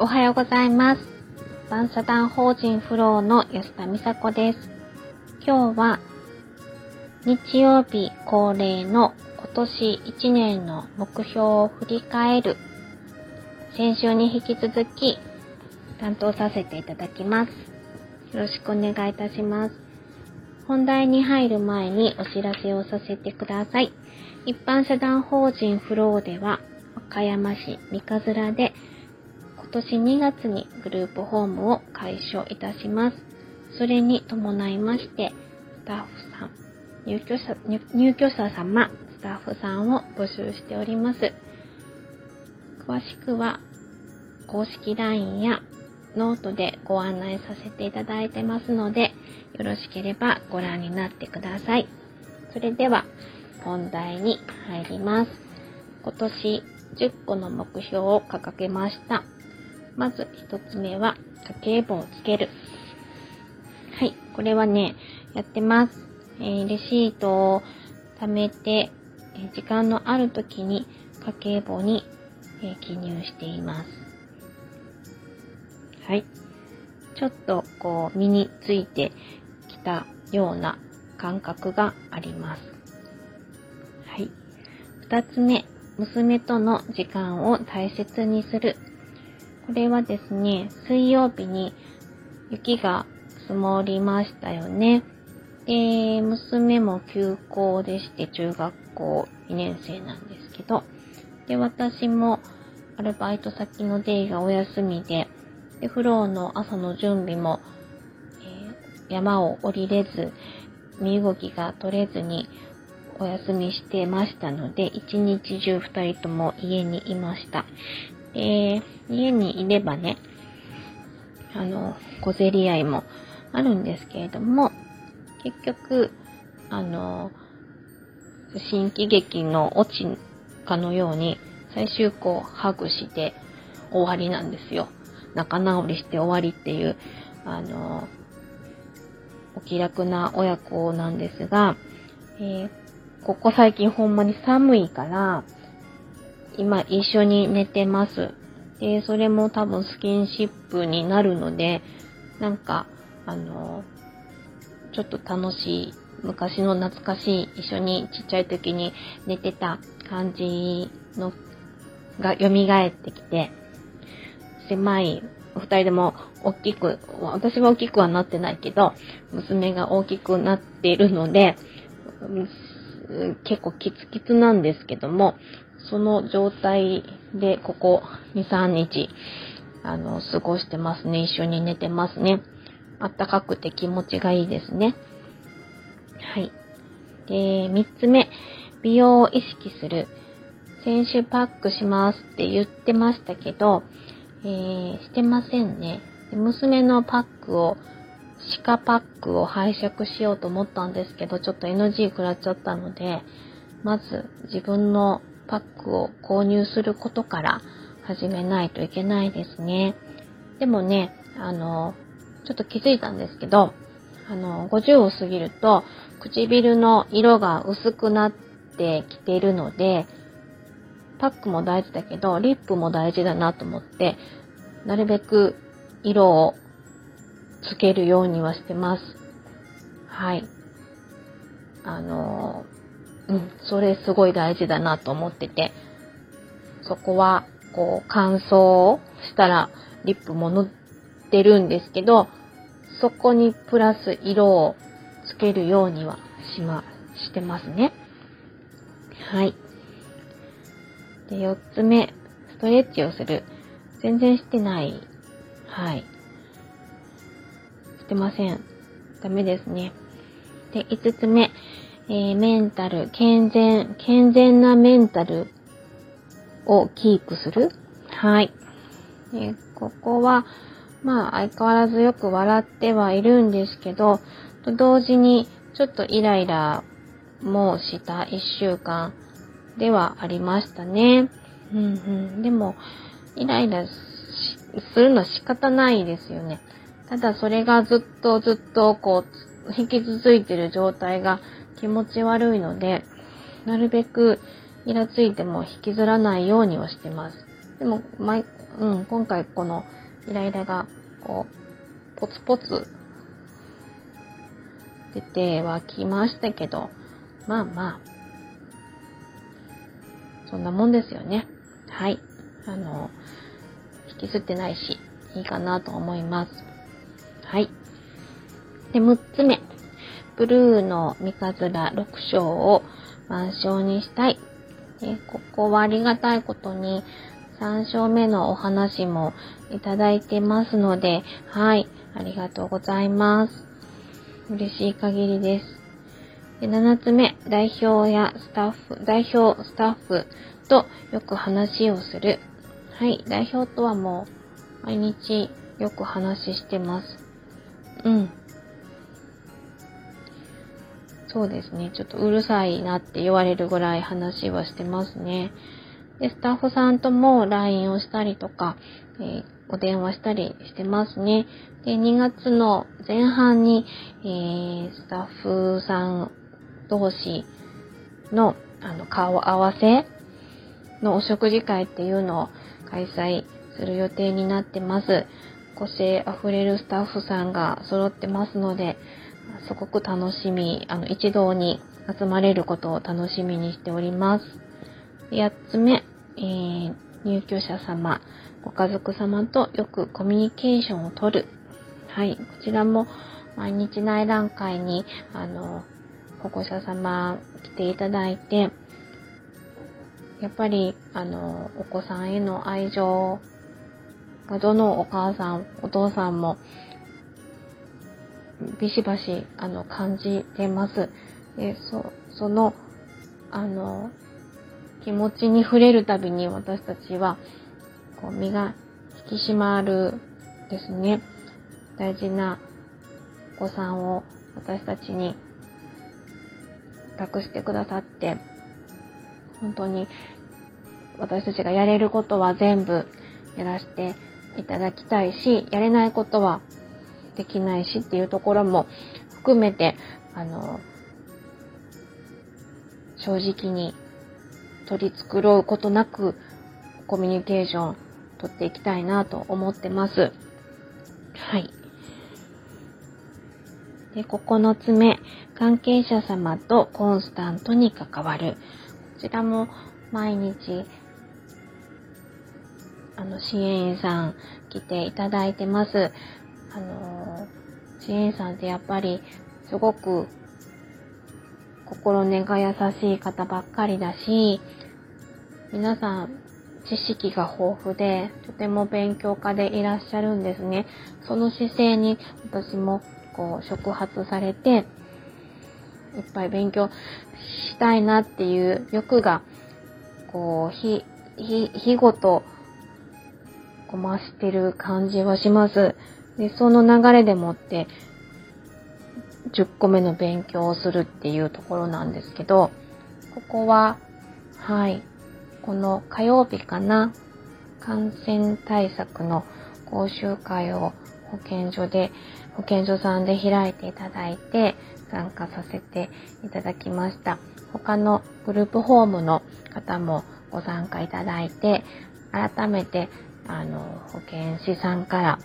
おはようございます。バンサダン法人フローの安田美佐子です。今日は日曜日恒例の今年1年の目標を振り返る先週に引き続き担当させていただきます。よろしくお願いいたします。本題に入る前にお知らせをさせてください。一般社団法人フローでは、和歌山市三日面で今年2月にグループホームを開所いたします。それに伴いまして、スタッフさん、入居者、入居者様、スタッフさんを募集しております。詳しくは、公式 LINE やノートでご案内させていただいてますので、よろしければご覧になってください。それでは、本題に入ります。今年10個の目標を掲げました。まず一つ目は、家計簿をつける。はい、これはね、やってます。えー、レシートを貯めて、え、時間のある時に家計簿に、え、記入しています。はい。ちょっとこう身についてきたような感覚があります。はい。二つ目、娘との時間を大切にする。これはですね、水曜日に雪が積もりましたよね。で、娘も休校でして中学校2年生なんですけど、で、私もアルバイト先のデイがお休みで、で、フローの朝の準備も、えー、山を降りれず、身動きが取れずにお休みしてましたので、一日中二人とも家にいました。で、家にいればね、あの、小競り合いもあるんですけれども、結局、あの、新喜劇のオチかのように、最終こう、ハグして終わりなんですよ。仲直りして終わりっていう、あの、お気楽な親子なんですが、えー、ここ最近ほんまに寒いから、今一緒に寝てます。で、それも多分スキンシップになるので、なんか、あの、ちょっと楽しい、昔の懐かしい、一緒にちっちゃい時に寝てた感じの、が蘇ってきて、狭い、お二人でも大きく、私は大きくはなってないけど、娘が大きくなっているので、結構キツキツなんですけども、その状態でここ2、3日、あの、過ごしてますね。一緒に寝てますね。あったかくて気持ちがいいですね。はい。で、3つ目、美容を意識する。選手パックしますって言ってましたけど、えー、してませんね。娘のパックを、鹿パックを拝借しようと思ったんですけど、ちょっと NG 食らっちゃったので、まず自分のパックを購入することから始めないといけないですね。でもね、あの、ちょっと気づいたんですけど、あの、50を過ぎると唇の色が薄くなってきているので、パックも大事だけど、リップも大事だなと思って、なるべく色をつけるようにはしてます。はい。あのうん、それすごい大事だなと思ってて、そこは、こう、乾燥したらリップも塗ってるんですけど、そこにプラス色をつけるようにはしま、してますね。はい。で、4つ目、ストレッチをする。全然してない。はい。してません。ダメですね。で、5つ目、えー、メンタル、健全、健全なメンタルをキープする。はい。えここは、まあ、相変わらずよく笑ってはいるんですけど、と同時に、ちょっとイライラもした一週間ではありましたね。うんうん。でも、イライラするのは仕方ないですよね。ただそれがずっとずっとこう、引き続いてる状態が気持ち悪いので、なるべくイラついても引きずらないようにはしてます。でも、毎、うん、今回このイライラが、こう、ポツポツ出てはきましたけど、まあまあ、そんなもんですよね。はい。あの、引きずってないし、いいかなと思います。はい。で、6つ目。ブルーの三日面6章を満章にしたい。でここはありがたいことに3章目のお話もいただいてますので、はい、ありがとうございます。嬉しい限りです。7つ目、代表やスタッフ、代表、スタッフとよく話をする。はい、代表とはもう毎日よく話してます。うん。そうですね。ちょっとうるさいなって言われるぐらい話はしてますね。で、スタッフさんとも LINE をしたりとか、えー、お電話したりしてますね。で、2月の前半に、えー、スタッフさん同士の、あの、顔合わせのお食事会っていうのを開催する予定になってます。個性あふれるスタッフさんが揃ってますので、すごく楽しみ、あの、一堂に集まれることを楽しみにしております。8つ目、えー、入居者様、ご家族様とよくコミュニケーションをとる。はい、こちらも毎日内覧会に、あの、保護者様来ていただいて、やっぱり、あの、お子さんへの愛情がどのお母さん、お父さんもビシバシ、あの、感じてます。で、そ、その、あの、気持ちに触れるたびに私たちは、こう、身が引き締まるですね。大事なお子さんを私たちに託してくださって、本当に私たちがやれることは全部やらせていただきたいし、やれないことはできないしっていうところも含めて、あの、正直に取り繕うことなくコミュニケーション取っていきたいなと思ってます。はい。で、9つ目、関係者様とコンスタントに関わる。こちらも毎日、あの、支援員さん来ていただいてます。あのー、支援さんってやっぱりすごく心根が優しい方ばっかりだし、皆さん知識が豊富で、とても勉強家でいらっしゃるんですね。その姿勢に私もこう触発されて、いっぱい勉強したいなっていう欲が、こう、ひ、ひ、日ごと、こう増してる感じはします。で、その流れでもって、10個目の勉強をするっていうところなんですけど、ここは、はい、この火曜日かな、感染対策の講習会を保健所で、保健所さんで開いていただいて、参加させていただきました。他のグループホームの方もご参加いただいて、改めて、あの、保健師さんから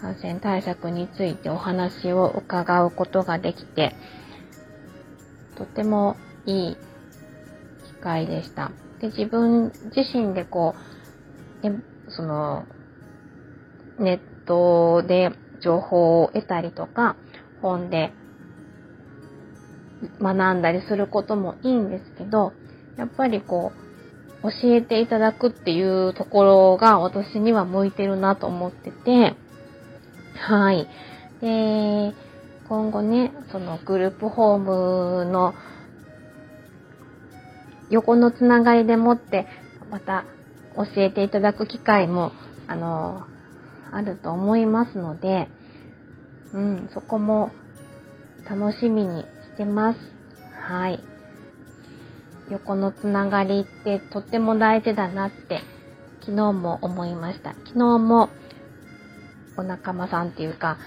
感染対策についてお話を伺うことができて、とてもいい機会でした。で、自分自身でこう、ね、その、ネットで情報を得たりとか、本で学んだりすることもいいんですけど、やっぱりこう、教えていただくっていうところが私には向いてるなと思ってて、はい。で、今後ね、そのグループホームの横のつながりでもって、また教えていただく機会も、あの、あると思いますので、うん、そこも楽しみにしてます。はい。横のつながりってとっても大事だなって昨日も思いました。昨日もお仲間さんっていうか、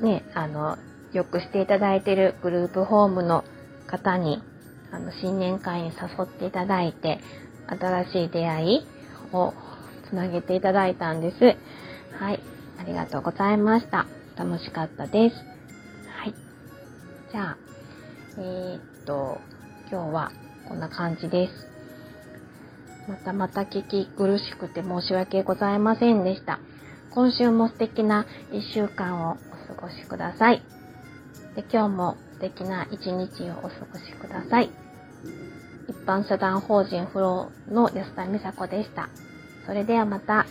ね、あの、よくしていただいてるグループホームの方に、あの、新年会に誘っていただいて、新しい出会いをつなげていただいたんです。はい。ありがとうございました。楽しかったです。はい。じゃあ、えー、っと、今日はこんな感じです。またまた聞き苦しくて申し訳ございませんでした。今週も素敵な一週間をお過ごしください。で今日も素敵な一日をお過ごしください。一般社団法人フローの安田美佐子でした。それではまた。